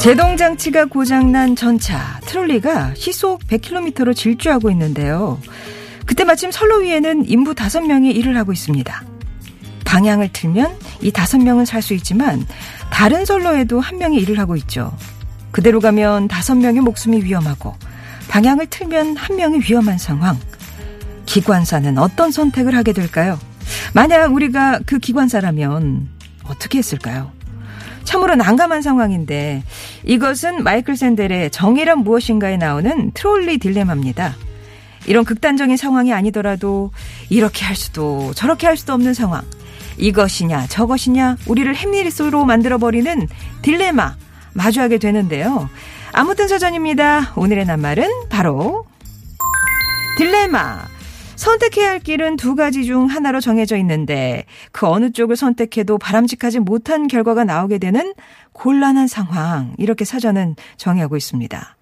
제동 장치가 고장난 전차 트롤리가 시속 100km로 질주하고 있는데요. 그때 마침 선로 위에는 인부 5명이 일을 하고 있습니다. 방향을 틀면 이 5명은 살 수 있지만 다른 선로에도 한 명이 일을 하고 있죠. 그대로 가면 5명의 목숨이 위험하고 방향을 틀면 한 명이 위험한 상황. 기관사는 어떤 선택을 하게 될까요? 만약 우리가 그 기관사라면 어떻게 했을까요? 참으로 난감한 상황인데 이것은 마이클 샌델의 정의란 무엇인가에 나오는 트롤리 딜레마입니다. 이런 극단적인 상황이 아니더라도 이렇게 할 수도 저렇게 할 수도 없는 상황. 이것이냐 저것이냐 우리를 햄리스로 만들어버리는 딜레마 마주하게 되는데요. 아무튼 사전입니다. 오늘의 낱말은 바로 딜레마. 선택해야 할 길은 두 가지 중 하나로 정해져 있는데 그 어느 쪽을 선택해도 바람직하지 못한 결과가 나오게 되는 곤란한 상황. 이렇게 사전은 정의하고 있습니다.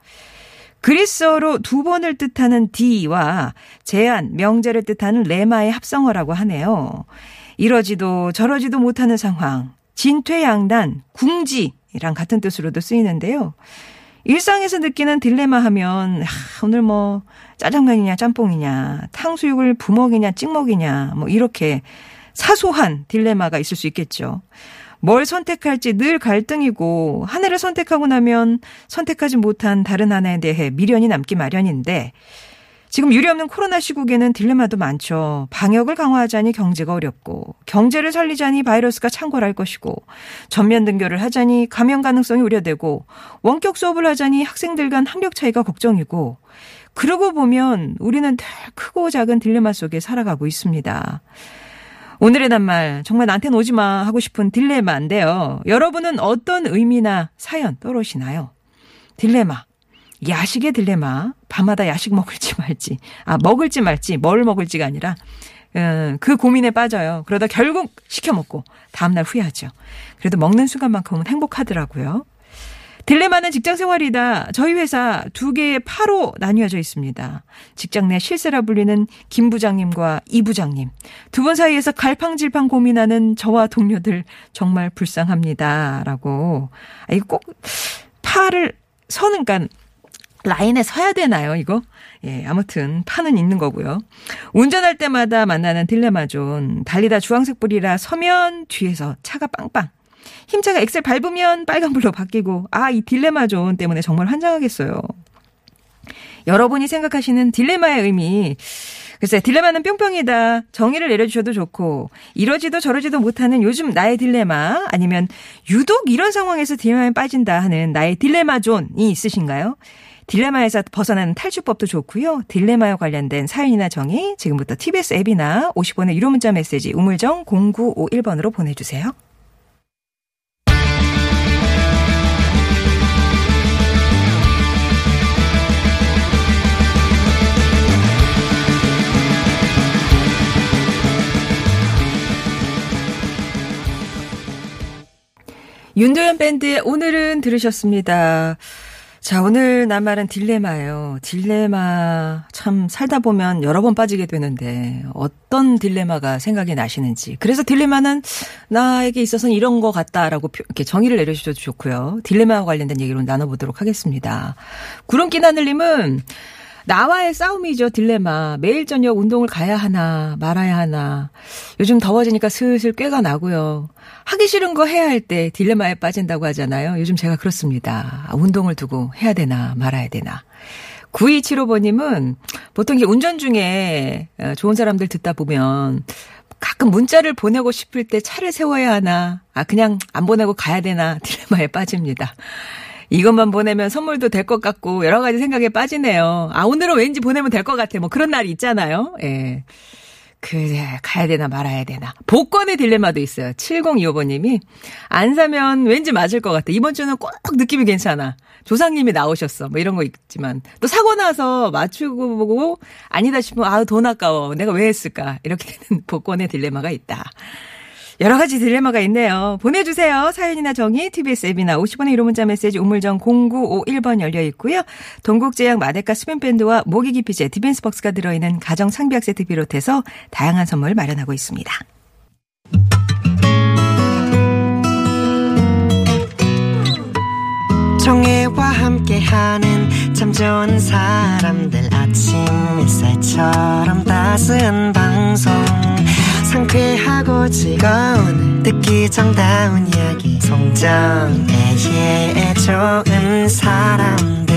그리스어로 두 번을 뜻하는 D와 제한, 명제를 뜻하는 레마의 합성어라고 하네요. 이러지도 저러지도 못하는 상황. 진퇴양난, 궁지랑 같은 뜻으로도 쓰이는데요. 일상에서 느끼는 딜레마 하면 하, 오늘 뭐 짜장면이냐 짬뽕이냐 탕수육을 부먹이냐 찍먹이냐 뭐 이렇게 사소한 딜레마가 있을 수 있겠죠. 뭘 선택할지 늘 갈등이고 하나를 선택하고 나면 선택하지 못한 다른 하나에 대해 미련이 남기 마련인데 지금 유례없는 코로나 시국에는 딜레마도 많죠. 방역을 강화하자니 경제가 어렵고 경제를 살리자니 바이러스가 창궐할 것이고 전면 등교를 하자니 감염 가능성이 우려되고 원격 수업을 하자니 학생들 간 학력 차이가 걱정이고 그러고 보면 우리는 늘 크고 작은 딜레마 속에 살아가고 있습니다. 오늘의 낱말 정말 나한테는 오지 마 하고 싶은 딜레마인데요. 여러분은 어떤 의미나 사연 떠오르시나요? 딜레마. 야식의 딜레마. 밤마다 야식 먹을지 말지. 아, 먹을지 말지. 뭘 먹을지가 아니라 음, 그 고민에 빠져요. 그러다 결국 시켜 먹고 다음날 후회하죠. 그래도 먹는 순간만큼은 행복하더라고요. 딜레마는 직장 생활이다. 저희 회사 두 개의 파로 나뉘어져 있습니다. 직장 내 실세라 불리는 김 부장님과 이 부장님. 두 분 사이에서 갈팡질팡 고민하는 저와 동료들 정말 불쌍합니다. 라고. 아, 이거 꼭 파를 서는, 그러니까 라인에 서야 되나요, 이거? 예, 아무튼 파는 있는 거고요. 운전할 때마다 만나는 딜레마 존. 달리다 주황색 불이라 서면 뒤에서 차가 빵빵. 힘차게 엑셀 밟으면 빨간불로 바뀌고 아, 이 딜레마 존 때문에 정말 환장하겠어요. 여러분이 생각하시는 딜레마의 의미 글쎄 딜레마는 뿅뿅이다. 정의를 내려주셔도 좋고 이러지도 저러지도 못하는 요즘 나의 딜레마 아니면 유독 이런 상황에서 딜레마에 빠진다 하는 나의 딜레마 존이 있으신가요? 딜레마에서 벗어나는 탈출법도 좋고요. 딜레마와 관련된 사연이나 정의 지금부터 TBS 앱이나 50원의 유료 문자 메시지 우물정 0951번으로 보내주세요. 윤도현 밴드의 오늘은 들으셨습니다. 자, 오늘 낱말은 딜레마예요. 딜레마 참 살다 보면 여러 번 빠지게 되는데 어떤 딜레마가 생각이 나시는지. 그래서 딜레마는 나에게 있어서는 이런 것 같다라고 이렇게 정의를 내려주셔도 좋고요. 딜레마와 관련된 얘기로 나눠보도록 하겠습니다. 구름기 나늘님은 나와의 싸움이죠, 딜레마. 매일 저녁 운동을 가야 하나, 말아야 하나. 요즘 더워지니까 슬슬 꾀가 나고요. 하기 싫은 거 해야 할 때 딜레마에 빠진다고 하잖아요. 요즘 제가 그렇습니다. 운동을 두고 해야 되나, 말아야 되나. 9275번님은 보통 이게 운전 중에 어, 좋은 사람들 듣다 보면 가끔 문자를 보내고 싶을 때 차를 세워야 하나, 아, 그냥 안 보내고 가야 되나, 딜레마에 빠집니다. 이것만 보내면 선물도 될 것 같고 여러 가지 생각에 빠지네요. 아 오늘은 왠지 보내면 될 것 같아. 뭐 그런 날이 있잖아요. 예. 그래, 가야 되나 말아야 되나. 복권의 딜레마도 있어요. 7025번님이, 안 사면 왠지 맞을 것 같아. 이번 주는 꼭 느낌이 괜찮아. 조상님이 나오셨어. 뭐 이런 거 있지만. 또 사고 나서 맞추고 보고, 아니다 싶으면, 아우, 돈 아까워. 내가 왜 했을까. 이렇게 되는 복권의 딜레마가 있다. 여러 가지 딜레마가 있네요. 보내주세요. 사연이나 정의, TBS 앱이나 50원의 유료 문자 메시지 우물정 0951번 열려 있고요. 동국제약 마데카 수면밴드와 모기 기피제 디펜스 박스가 들어있는 가정 상비약 세트 비롯해서 다양한 선물 마련하고 있습니다. 정혜와 함께하는 참 좋은 사람들 아침 햇살처럼 따스한 방송 상쾌하고 즐거운 듣기 정다운 이야기. 송정애의 좋은 사람들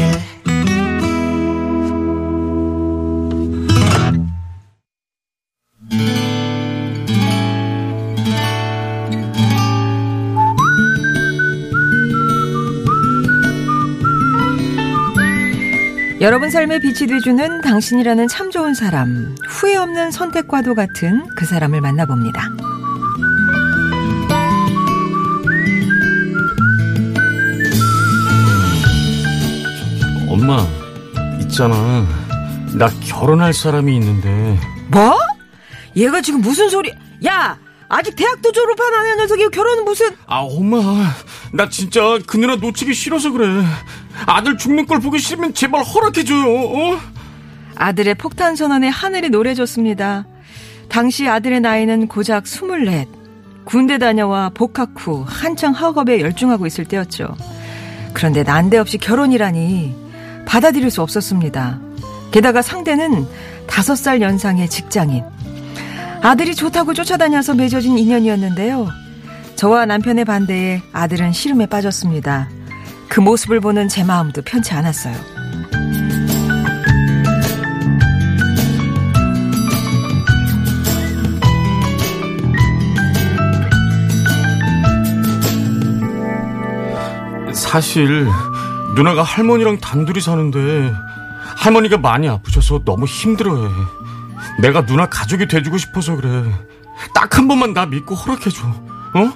여러분 삶에 빛이 돼주는 당신이라는 참 좋은 사람, 후회 없는 선택과도 같은 그 사람을 만나봅니다. 엄마, 있잖아. 나 결혼할 사람이 있는데. 뭐? 얘가 지금 무슨 소리? 야, 아직 대학도 졸업 안 하는 녀석이 결혼은 무슨? 아, 엄마. 나 진짜 그 누나 놓치기 싫어서 그래. 아들 죽는 걸 보기 싫으면 제발 허락해줘요, 어? 아들의 폭탄 선언에 하늘이 노래졌습니다. 당시 아들의 나이는 고작 스물넷. 군대 다녀와 복학 후 한창 학업에 열중하고 있을 때였죠. 그런데 난데없이 결혼이라니 받아들일 수 없었습니다. 게다가 상대는 다섯 살 연상의 직장인. 아들이 좋다고 쫓아다녀서 맺어진 인연이었는데요. 저와 남편의 반대에 아들은 시름에 빠졌습니다. 그 모습을 보는 제 마음도 편치 않았어요. 사실 누나가 할머니랑 단둘이 사는데 할머니가 많이 아프셔서 너무 힘들어해. 내가 누나 가족이 돼주고 싶어서 그래. 딱 한 번만 나 믿고 허락해줘. 어?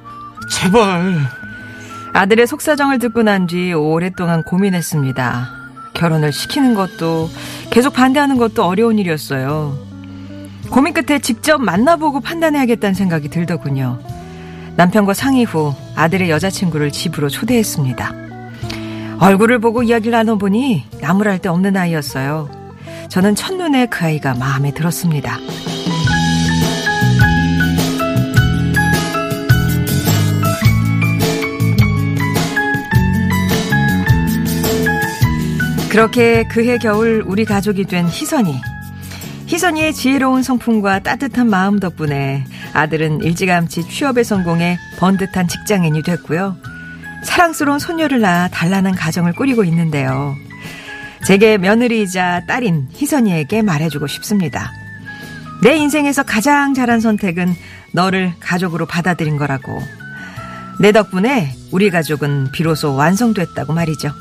제발. 아들의 속사정을 듣고 난 뒤 오랫동안 고민했습니다. 결혼을 시키는 것도 계속 반대하는 것도 어려운 일이었어요. 고민 끝에 직접 만나보고 판단해야겠다는 생각이 들더군요. 남편과 상의 후 아들의 여자친구를 집으로 초대했습니다. 얼굴을 보고 이야기를 나눠보니 나무랄 데 없는 아이였어요. 저는 첫눈에 그 아이가 마음에 들었습니다. 그렇게 그해 겨울 우리 가족이 된 희선이. 희선이의 지혜로운 성품과 따뜻한 마음 덕분에 아들은 일찌감치 취업에 성공해 번듯한 직장인이 됐고요. 사랑스러운 손녀를 낳아 단란한 가정을 꾸리고 있는데요. 제게 며느리이자 딸인 희선이에게 말해주고 싶습니다. 내 인생에서 가장 잘한 선택은 너를 가족으로 받아들인 거라고. 내 덕분에 우리 가족은 비로소 완성됐다고 말이죠.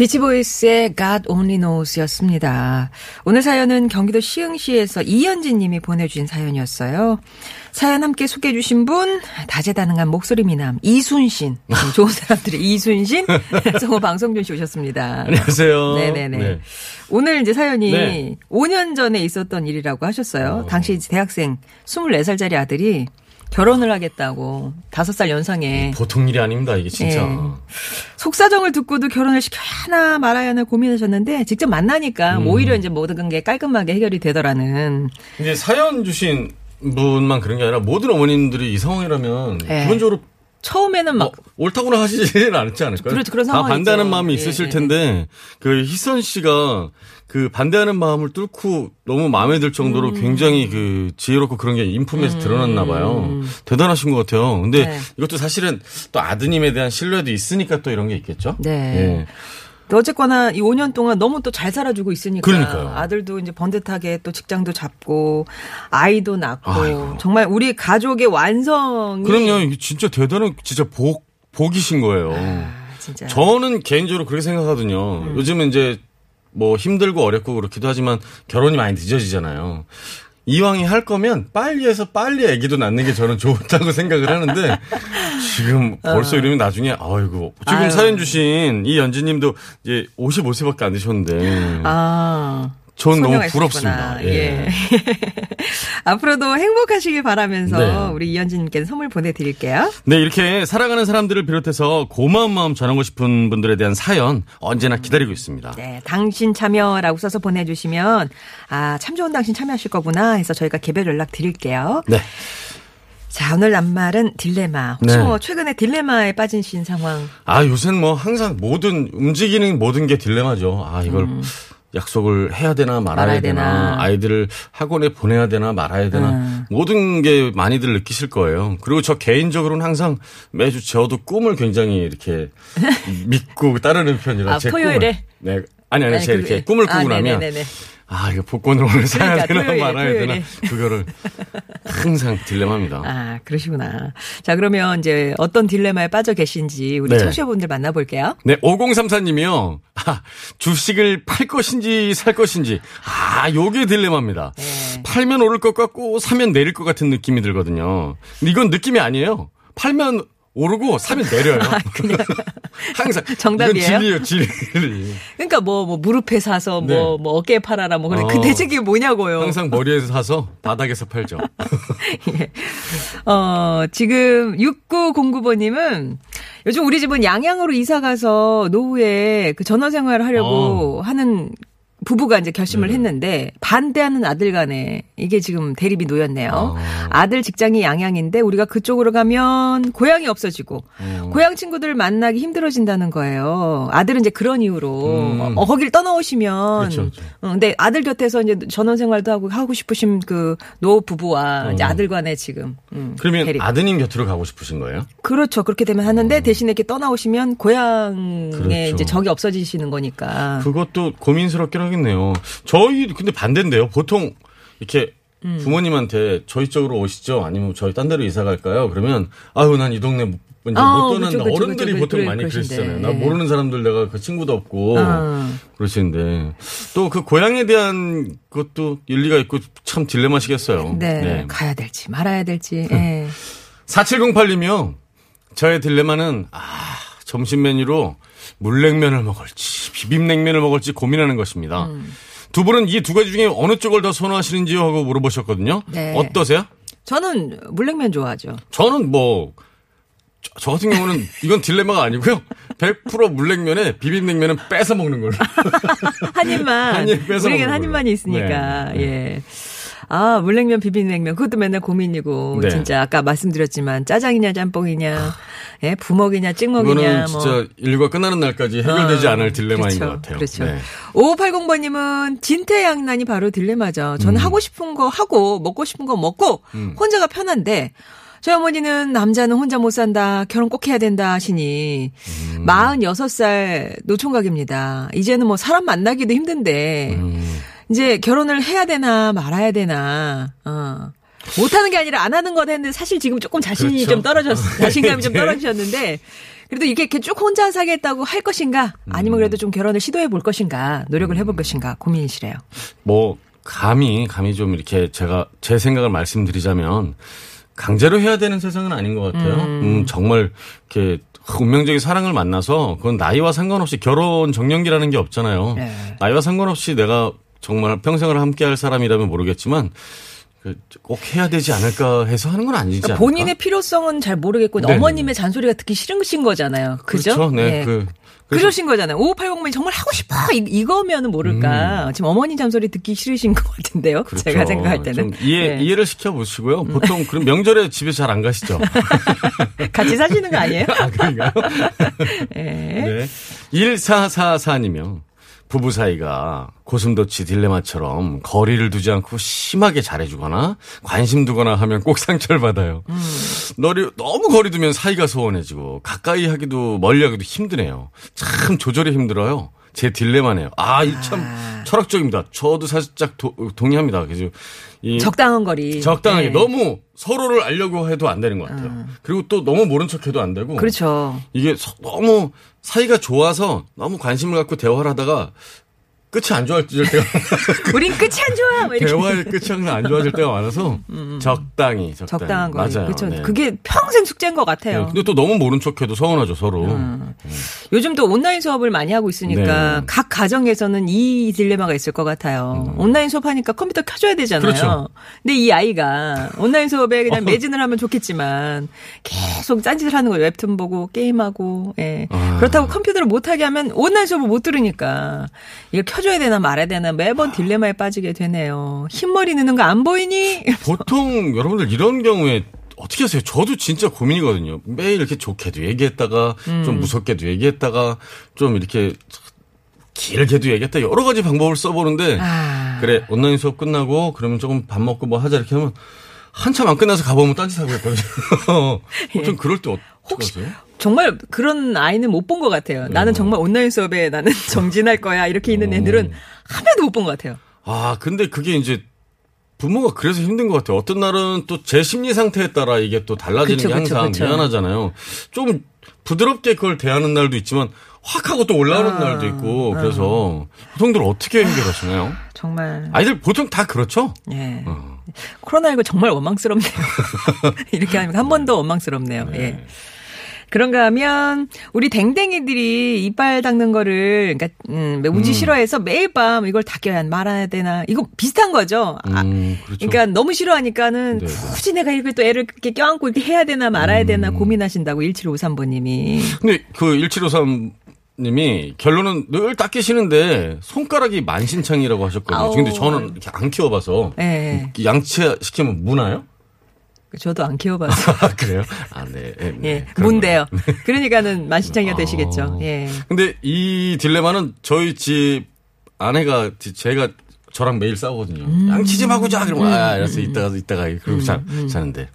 비치보이스의 God Only Knows였습니다. 오늘 사연은 경기도 시흥시에서 이현진 님이 보내주신 사연이었어요. 사연 함께 소개해 주신 분 다재다능한 목소리 미남 이순신 좋은 사람들의 이순신 성우 방송준 씨 오셨습니다. 안녕하세요. 네네네. 네. 오늘 이제 사연이 네. 5년 전에 있었던 일이라고 하셨어요. 어. 당시 대학생 24살짜리 아들이 결혼을 하겠다고 다섯 살 연상에 보통 일이 아닙니다 이게 진짜 예. 속사정을 듣고도 결혼을 시켜야 하나 말아야 하나 고민하셨는데 직접 만나니까 음. 오히려 이제 모든 게 깔끔하게 해결이 되더라는 이제 사연 주신 분만 그런 게 아니라 모든 어머님들이 이 상황이라면 예. 기본적으로 처음에는 막뭐 옳다고나 하시지는 않지 않을까요? 그렇죠. 그런 다 상황이죠. 반대하는 마음이 예, 있으실 예, 텐데 그 희선 씨가 그 반대하는 마음을 뚫고 너무 마음에 들 정도로 음. 굉장히 그 지혜롭고 그런 게 인품에서 드러났나 봐요. 대단하신 것 같아요. 근데 네. 이것도 사실은 또 아드님에 대한 신뢰도 있으니까 또 이런 게 있겠죠. 네. 예. 또 어쨌거나 이 5년 동안 너무 또 잘 살아주고 있으니까 그러니까요. 아들도 이제 번듯하게 또 직장도 잡고 아이도 낳고 아이고. 정말 우리 가족의 완성이 그럼요. 이게 진짜 대단한 진짜 복 복이신 거예요. 아, 진짜 저는 개인적으로 그렇게 생각하거든요. 음. 요즘은 이제 뭐 힘들고 어렵고 그렇기도 하지만 결혼이 많이 늦어지잖아요. 이왕이 할 거면 빨리 해서 빨리 아기도 낳는 게 저는 좋다고 생각을 하는데 지금 벌써 이러면 나중에 아이고 지금 어. 아유. 사연 주신 이 연지님도 이제 55세밖에 안 되셨는데 아 전 너무 부럽습니다. 있었구나. 예. 앞으로도 행복하시길 바라면서 네. 우리 이현진님께 선물 보내드릴게요. 네, 이렇게 사랑하는 사람들을 비롯해서 고마운 마음 전하고 싶은 분들에 대한 사연 언제나 기다리고 있습니다. 네, 당신 참여라고 써서 보내주시면 아 참 좋은 당신 참여하실 거구나 해서 저희가 개별 연락 드릴게요. 네. 자 오늘 낱말은 딜레마. 혹시 네. 뭐 최근에 딜레마에 빠진 신 상황 아, 요새는 뭐 항상 모든 움직이는 모든 게 딜레마죠. 아, 이걸 약속을 해야 되나 말아야, 음. 말아야 되나, 되나. 아이들을 학원에 보내야 되나 말아야 되나 음. 모든 게 많이들 느끼실 거예요. 그리고 저 개인적으로는 항상 매주 저도 꿈을 굉장히 이렇게 믿고 따르는 편이라 아, 제 토요일에? 꿈을. 네. 아니 아니, 아니, 제가 그- 이렇게 꿈을 꾸고 아, 나면 네네네네. 아 이거 복권을 오늘 사야 그러니까, 되나 토요일, 말아야 토요일에. 되나 그거를 항상 딜레마입니다. 아, 그러시구나. 자, 그러면 이제 어떤 딜레마에 빠져 계신지 우리 네. 청취자분들 만나볼게요. 네, 5034님이요. 아, 주식을 팔 것인지 살 것인지. 아, 요게 딜레마입니다. 네. 팔면 오를 것 같고 사면 내릴 것 같은 느낌이 들거든요. 근데 이건 느낌이 아니에요. 팔면 오르고 사면 내려요. 항상 정답이에요? 이건 진리예요, 진리. 그러니까 뭐, 뭐, 무릎에 사서 뭐, 네. 뭐, 어깨에 팔아라 뭐, 그래. 그 어. 대책이 뭐냐고요. 항상 머리에서 사서 바닥에서 팔죠. 어, 지금 6909번님은 요즘 우리 집은 양양으로 이사 가서 노후에 그 전원 생활을 하려고 하는 부부가 이제 결심을 어. 네네. 했는데 반대하는 아들 간에 이게 지금 대립이 놓였네요. 아. 아들 직장이 양양인데 우리가 그쪽으로 가면 고향이 없어지고 음. 고향 친구들 만나기 힘들어진다는 거예요. 아들은 이제 그런 이유로 음. 어, 거길 떠나오시면 그렇죠, 그렇죠. 어, 근데 아들 곁에서 이제 전원 생활도 하고 하고 싶으신 그 노 부부와 이제 어. 아들 간에 지금 음, 그러면 대립. 아드님 곁으로 가고 싶으신 거예요? 그렇죠. 그렇게 되면 하는데 대신에 이렇게 떠나오시면 고향에 그렇죠. 이제 적이 없어지시는 거니까. 그것도 고민스럽긴 하겠네요. 저희 근데 반대인데요. 보통 이렇게 음. 부모님한테 저희 쪽으로 오시죠. 아니면 저희 딴 데로 이사 갈까요? 그러면 아유 난 이 동네 못, 이제 아, 못 떠난다. 그쵸, 그쵸, 어른들이 그쵸, 보통 그래, 많이. 그러시잖아요. 나 네. 모르는 사람들 내가 그 친구도 없고 아. 그러시는데 또 그 고향에 대한 것도 일리가 있고 참 딜레마시겠어요. 네, 가야 될지 말아야 될지. 예. 4708님이요. 저의 딜레마는 아 점심 메뉴로 물냉면을 먹을지 비빔냉면을 먹을지 고민하는 것입니다. 음. 두 분은 이 두 가지 중에 어느 쪽을 더 선호하시는지요 하고 물어보셨거든요. 네. 어떠세요? 저는 물냉면 좋아하죠. 저는 뭐 저, 저 같은 경우는 이건 딜레마가 아니고요. 100% 물냉면에 비빔냉면은 뺏어 먹는 걸로. 한 입만. 한 입 뺏어 우리에겐 먹는 한. 입만이 있으니까. 네, 네. 예. 아, 물냉면, 비빔냉면. 그것도 맨날 고민이고. 네. 진짜 아까 말씀드렸지만 짜장이냐 짬뽕이냐. 예, 부먹이냐 찍먹이냐. 이거는 뭐. 진짜 인류가 끝나는 날까지 해결되지 어, 않을 딜레마인 그렇죠, 것 같아요. 그렇죠. 네. 5580번님은 진퇴양난이 바로 딜레마죠. 저는 음. 하고 싶은 거 하고 먹고 싶은 거 먹고 혼자가 편한데 저희 어머니는 남자는 혼자 못 산다. 결혼 꼭 해야 된다 하시니 음. 46살 노총각입니다. 이제는 뭐 사람 만나기도 힘든데 음. 이제 결혼을 해야 되나 말아야 되나. 어. 못하는 게 아니라 안 하는 건 했는데 사실 지금 조금 자신이 그렇죠. 좀 떨어졌, 자신감이 좀 이제. 떨어지셨는데 그래도 이게 이렇게 쭉 혼자 사겠다고 할 것인가 아니면 그래도 좀 결혼을 시도해 볼 것인가 노력을 해볼 것인가 고민이시래요. 뭐 감히 감히 좀 이렇게 제가 제 생각을 말씀드리자면 강제로 해야 되는 세상은 아닌 것 같아요. 음, 정말 이렇게 운명적인 사랑을 만나서 그건 나이와 상관없이 결혼 정년기라는 게 없잖아요. 네. 나이와 상관없이 내가 정말 평생을 함께할 사람이라면 모르겠지만 그꼭 해야 되지 않을까 해서 하는 건 아니지 그러니까 않을까? 본인의 필요성은 잘 모르겠고 네네. 어머님의 잔소리가 듣기 싫으신 거잖아요. 그죠? 그렇죠. 네. 예. 그 그러신 거잖아요. 5580번이 정말 하고 싶어 이, 이거면은 모를까. 지금 어머니 잔소리 듣기 싫으신 것 같은데요. 음. 그렇죠. 제가 생각할 때는 좀 이해 예. 이해를 시켜 보시고요. 보통 그럼 명절에 집에 잘 안 가시죠? 같이 사시는 거 아니에요? 아, 그런가요? 예. 네. 1444님이요. 부부 사이가 고슴도치 딜레마처럼 거리를 두지 않고 심하게 잘해주거나 관심 두거나 하면 꼭 상처를 받아요. 너리, 너무 거리 두면 사이가 소원해지고 가까이 하기도 멀리 하기도 힘드네요. 참 조절이 힘들어요. 제 딜레마네요. 아, 이참 철학적입니다. 저도 살짝 도- 동의합니다. 그래서 이 적당한 거리. 적당하게 예. 너무 서로를 알려고 해도 안 되는 것 같아요. 그리고 또 너무 모른 척해도 안 되고 그렇죠. 이게 서- 너무 사이가 좋아서 너무 관심을 갖고 대화를 하다가 끝이 안 좋아질 때가 우린 끝이 안 좋아. 뭐. 대화의 끝이 항상 안 좋아질 때가 많아서 적당히 적당히 적당한 거리. 맞아요. 그렇죠. 네. 그게 평생 숙제인 것 같아요. 네, 근데 또 너무 모른 척해도 서운하죠 서로. 음. 요즘 또 온라인 수업을 많이 하고 있으니까 네. 각 가정에서는 이 딜레마가 있을 것 같아요. 온라인 수업하니까 컴퓨터 켜줘야 되잖아요. 음. 그렇죠. 근데 이 아이가 온라인 수업에 그냥 매진을 하면 좋겠지만 계속 딴짓을 하는 거예요. 웹툰 보고 게임하고. 예. 아. 그렇다고 컴퓨터를 못 하게 하면 온라인 수업을 못 들으니까 이걸 켜 줘야 되나 말아야 되나 매번 딜레마에 빠지게 되네요. 흰머리 넣는 거 안 보이니? 보통 여러분들 이런 경우에 어떻게 하세요? 저도 진짜 고민이거든요. 매일 이렇게 좋게도 얘기했다가 음. 좀 무섭게도 얘기했다가 좀 이렇게 길게도 얘기했다 여러 가지 방법을 써보는데 아. 그래 온라인 수업 끝나고 그러면 조금 밥 먹고 뭐 하자 이렇게 하면 한참 안 끝나서 가보면 딴짓 하고 있거든요. 좀 그럴 때 예. 혹시 어떡하세요? 정말 그런 아이는 못 본 것 같아요. 나는 정말 온라인 수업에 나는 정진할 거야 이렇게 있는 애들은 한 명도 못 본 것 같아요. 아 근데 그게 이제 부모가 그래서 힘든 것 같아요. 어떤 날은 또 제 심리 상태에 따라 이게 또 달라지는 그쵸, 게 그쵸, 항상 그쵸. 미안하잖아요. 좀 부드럽게 그걸 대하는 날도 있지만 확 하고 또 올라오는 아, 날도 있고 그래서 보통들 어떻게 해결하시나요? 정말. 아이들 보통 다 그렇죠? 예. 어. 코로나19 정말 원망스럽네요. 이렇게 하니까 한번 더 원망스럽네요. 네. 예. 그런가 하면 우리 댕댕이들이 이빨 닦는 거를 그러니까 음, 운지 싫어해서 매일 밤 이걸 닦여야 말아야 되나 이거 비슷한 거죠. 아, 음, 그렇죠. 그러니까 너무 싫어하니까는 네, 네. 굳이 내가 이걸 또 애를 이렇게 껴안고 이렇게 해야 되나 말아야 음. 되나 고민하신다고 1753번님이. 근데 그 1753 님이 결론은 늘 닦이시는데 손가락이 만신창이라고 하셨거든요. 아우. 근데 저는 이렇게 안 키워봐서 예. 양치 시키면 무나요? 저도 안 키워봐서. 아, 그래요? 아, 네. 네, 네. 예. 뭔데요? 그러니까는 만신창이가 되시겠죠. 아. 예. 근데 이 딜레마는 저희 집 아내가 제가 저랑 매일 싸우거든요. 음. 양치 좀 하고 자. 그러면 아, 알았어. 이따가 이따가 그러고 자, 자는데.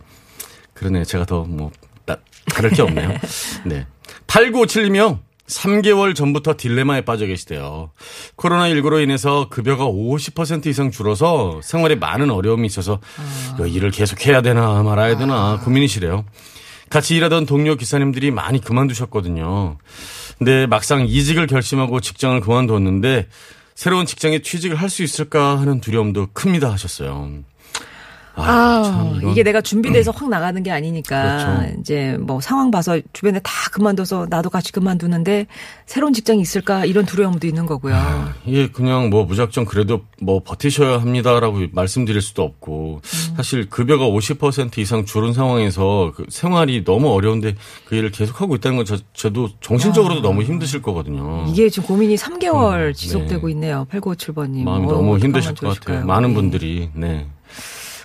그러네. 제가 더뭐 다를 게 없네요. 네. 8957님이요. 3개월 전부터 딜레마에 빠져 계시대요. 코로나19로 인해서 급여가 50% 이상 줄어서 생활에 많은 어려움이 있어서 이 일을 계속 해야 되나 말아야 되나 고민이시래요. 같이 일하던 동료 기사님들이 많이 그만두셨거든요. 근데 막상 이직을 결심하고 직장을 그만뒀는데 새로운 직장에 취직을 할 수 있을까 하는 두려움도 큽니다 하셨어요. 아, 참 이건- 이게 내가 준비돼서 확 나가는 게 아니니까 그렇죠. 이제 뭐 상황 봐서 주변에 다 그만둬서 나도 같이 그만두는데 새로운 직장이 있을까 이런 두려움도 있는 거고요. 이게 그냥 뭐 무작정 그래도 뭐 버티셔야 합니다라고 말씀드릴 수도 없고 음. 사실 급여가 50% 이상 줄은 상황에서 그 생활이 너무 어려운데 그 일을 계속하고 있다는 건 저, 저도 정신적으로도 너무 힘드실 거거든요. 아. 이게 지금 고민이 3개월 음, 지속되고 네. 있네요. 8957번님. 마음이 너무 힘드실 것 같아요. 많은 분들이 네.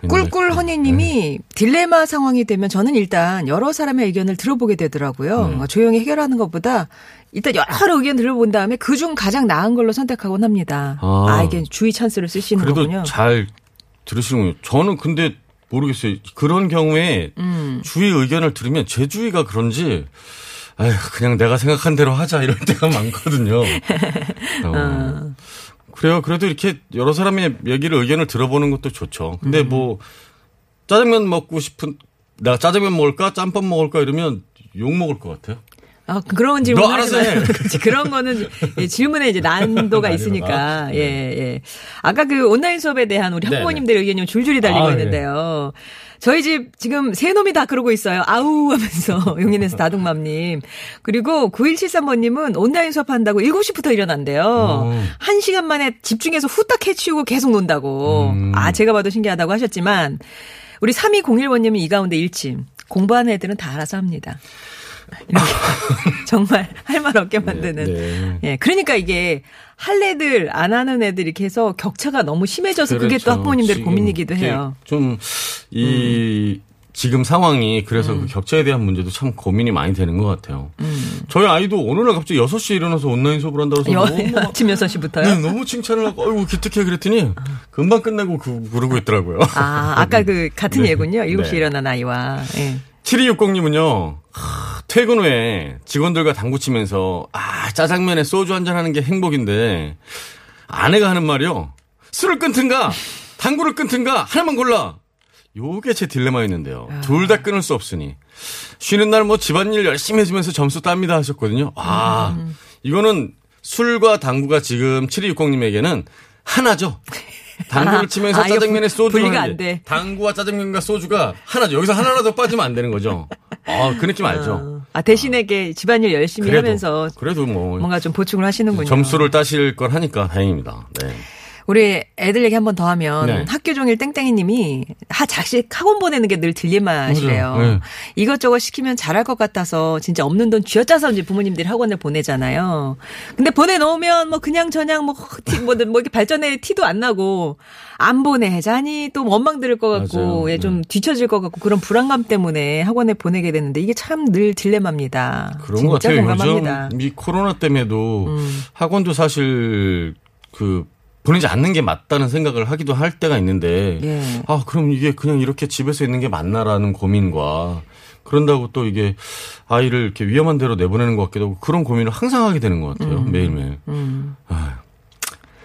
꿀꿀 허니님이 딜레마 상황이 되면 저는 일단 여러 사람의 의견을 들어보게 되더라고요. 네. 뭐 조용히 해결하는 것보다 일단 여러 의견 들어본 다음에 그중 가장 나은 걸로 선택하곤 합니다. 아, 아. 이게 주의 찬스를 쓰시는 그래도 거군요. 잘 들으시는군요. 저는 근데 모르겠어요. 그런 경우에 음. 주위 의견을 들으면 제 주위가 그런지 아휴 그냥 내가 생각한 대로 하자 이럴 때가 많거든요. 어. 그래요. 그래도 이렇게 여러 사람의 얘기를 의견을 들어보는 것도 좋죠. 음. 근데 뭐 짜장면 먹고 싶은 내가 짜장면 먹을까 짬밥 먹을까 이러면 욕 먹을 것 같아요. 아, 그런 질문 너 알아서. 해. 그런 거는 예, 질문에 이제 난도가. 있으니까. 네. 예, 예. 아까 그 온라인 수업에 대한 우리 네, 학부모님들의 의견이 줄줄이 달리고 아, 있는데요. 저희 집 지금 세 놈이 다 그러고 있어요. 아우 하면서 용인에서 다둥맘님. 그리고 9173번님은 온라인 수업한다고 7시부터 일어난대요. 어. 한 시간 만에 집중해서 후딱 해치우고 계속 논다고. 음. 아, 제가 봐도 신기하다고 하셨지만 우리 3201번님은 이 가운데 일침. 공부하는 애들은 다 알아서 합니다. 이렇게 정말 할 말 없게 만드는. 네. 예, 그러니까 이게 할 애들 안 하는 애들 이렇게 해서 격차가 너무 심해져서 그게 또 그렇죠. 학부모님들 지금 고민이기도 해요. 음. 좀, 이, 지금 상황이 그래서 그 격차에 대한 문제도 참 고민이 많이 되는 것 같아요. 저희 아이도 어느 날 갑자기 6시에 일어나서 온라인 수업을 한다고 해서 여, 너무 막 아침 6시부터요? 네, 너무 칭찬을 하고, 어이구, 기특해 그랬더니, 금방 끝나고 그, 그러고 있더라고요. 아, 아까 그 같은 네. 예군요. 7시에 네. 일어난 아이와. 예. 7260님은요, 퇴근 후에 직원들과 당구 치면서, 아, 짜장면에 소주 한잔 하는 게 행복인데, 아내가 하는 말이요. 술을 끊든가, 당구를 끊든가, 하나만 골라. 요게 제 딜레마였는데요. 둘다 끊을 수 없으니. 쉬는 날 뭐 집안일 열심히 해주면서 점수 땁니다 하셨거든요. 아, 이거는 술과 당구가 지금 7260님에게는 하나죠. 당구를 치면서 아, 짜장면에 분- 소주 분리가 하는데 안 돼. 당구와 짜장면과 소주가 하나죠. 여기서 하나라도 빠지면 안 되는 거죠. 아, 그 느낌 알죠? 어. 아, 대신에게 집안일 열심히 그래도, 하면서 그래도 뭐 뭔가 좀 보충을 하시는군요. 점수를 따실 걸 하니까 다행입니다. 네. 우리 애들 얘기 한 번 더 하면 네. 학교 종일 땡땡이님이 하 자식 학원 보내는 게 늘 딜레마시래요. 네. 이것저것 시키면 잘할 것 같아서 진짜 없는 돈 쥐어짜서 이제 부모님들이 학원을 보내잖아요. 근데 보내놓으면 뭐 그냥 저냥 뭐, 티, 뭐, 뭐 이렇게 발전에 티도 안 나고 안 보내자니 또 원망 들을 것 같고. 네. 예, 좀 뒤처질 것 같고 그런 불안감 때문에 학원에 보내게 되는데 이게 참 늘 딜레마입니다. 그런 것 진짜 같아요. 공감합니다. 요즘 이 코로나 때문에도 음. 학원도 사실 그 보내지 않는 게 맞다는 생각을 하기도 할 때가 있는데 예. 아 그럼 이게 그냥 이렇게 집에서 있는 게 맞나라는 고민과 그런다고 또 이게 아이를 이렇게 위험한 데로 내보내는 것 같기도 하고 그런 고민을 항상 하게 되는 것 같아요. 매일매일. 음.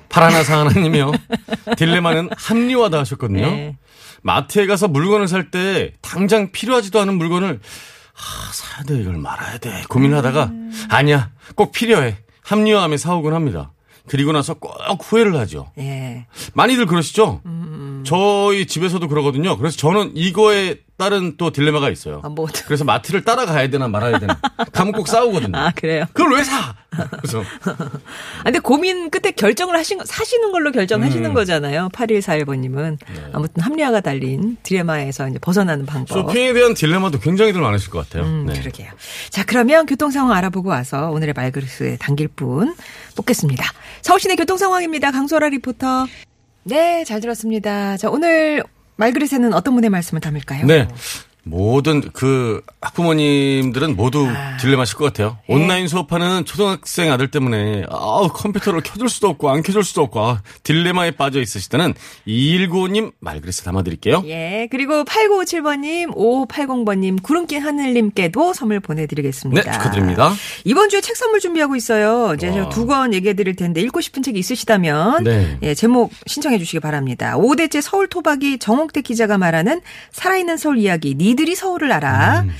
파라나사 하나님이요. 딜레마는 합리화다 하셨거든요. 네. 마트에 가서 물건을 살 때 당장 필요하지도 않은 물건을 아, 사야 돼 이걸 말아야 돼 고민을 하다가 아니야 꼭 필요해 합리화하며 사오곤 합니다. 그리고 나서 꼭 후회를 하죠. 예. 많이들 그러시죠? 음, 저희 집에서도 그러거든요. 그래서 저는 이거에 따른 또 딜레마가 있어요. 아, 뭐. 그래서 마트를 따라가야 되나 말아야 되나. 가면 꼭 싸우거든요. 아, 그래요? 그걸 왜 사? 그래서 아, 근데 고민 끝에 결정을 하신, 거- 사시는 걸로 결정하시는 음. 거잖아요. 8141번님은. 아무튼 합리화가 달린 딜레마에서 이제 벗어나는 방법. 쇼핑에 대한 딜레마도 굉장히들 많으실 것 같아요. 음, 네. 그러게요. 자, 그러면 교통 상황 알아보고 와서 오늘의 말그릇에 담길 분 뽑겠습니다. 서울시내 교통 상황입니다. 강소라 리포터. 네, 잘 들었습니다. 자, 오늘 말그릇에는 어떤 분의 말씀을 담을까요? 네. 모든 그 학부모님들은 모두 아. 딜레마실 것 같아요. 예. 온라인 수업하는 초등학생 아들 때문에 아 컴퓨터를 켜줄 수도 없고 안 켜줄 수도 없고 아, 딜레마에 빠져 있으실 때는 2195님 말그릇에 담아드릴게요. 예, 그리고 8957번님, 5580번님, 구름낀 하늘님께도 선물 보내드리겠습니다. 네, 축하드립니다. 이번 주에 책 선물 준비하고 있어요. 이제 와. 두권 얘기해 드릴 텐데 읽고 싶은 책이 있으시다면 네. 예, 제목 신청해 주시기 바랍니다. 5대째 서울 토박이 정옥대 기자가 말하는 살아있는 서울 이야기 니 들이 서울을 알아. 음.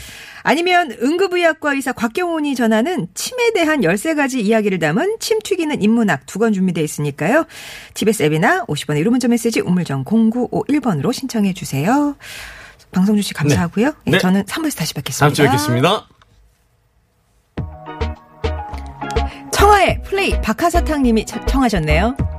아니면 응급의학과 의사 곽경훈이 전하는 침에 대한 13가지 이야기를 담은 침 튀기는 인문학 두 권 준비되어 있으니까요. TBS 앱이나 50원의 유료 문자 메시지 우물정 0951번으로 신청해 주세요. 방송 주시 감사하고요. 예, 네. 저는 3부에서 다시 뵙겠습니다. 다음 주에 뵙겠습니다. 청하의 플레이 박하사탕 님이 청하셨네요.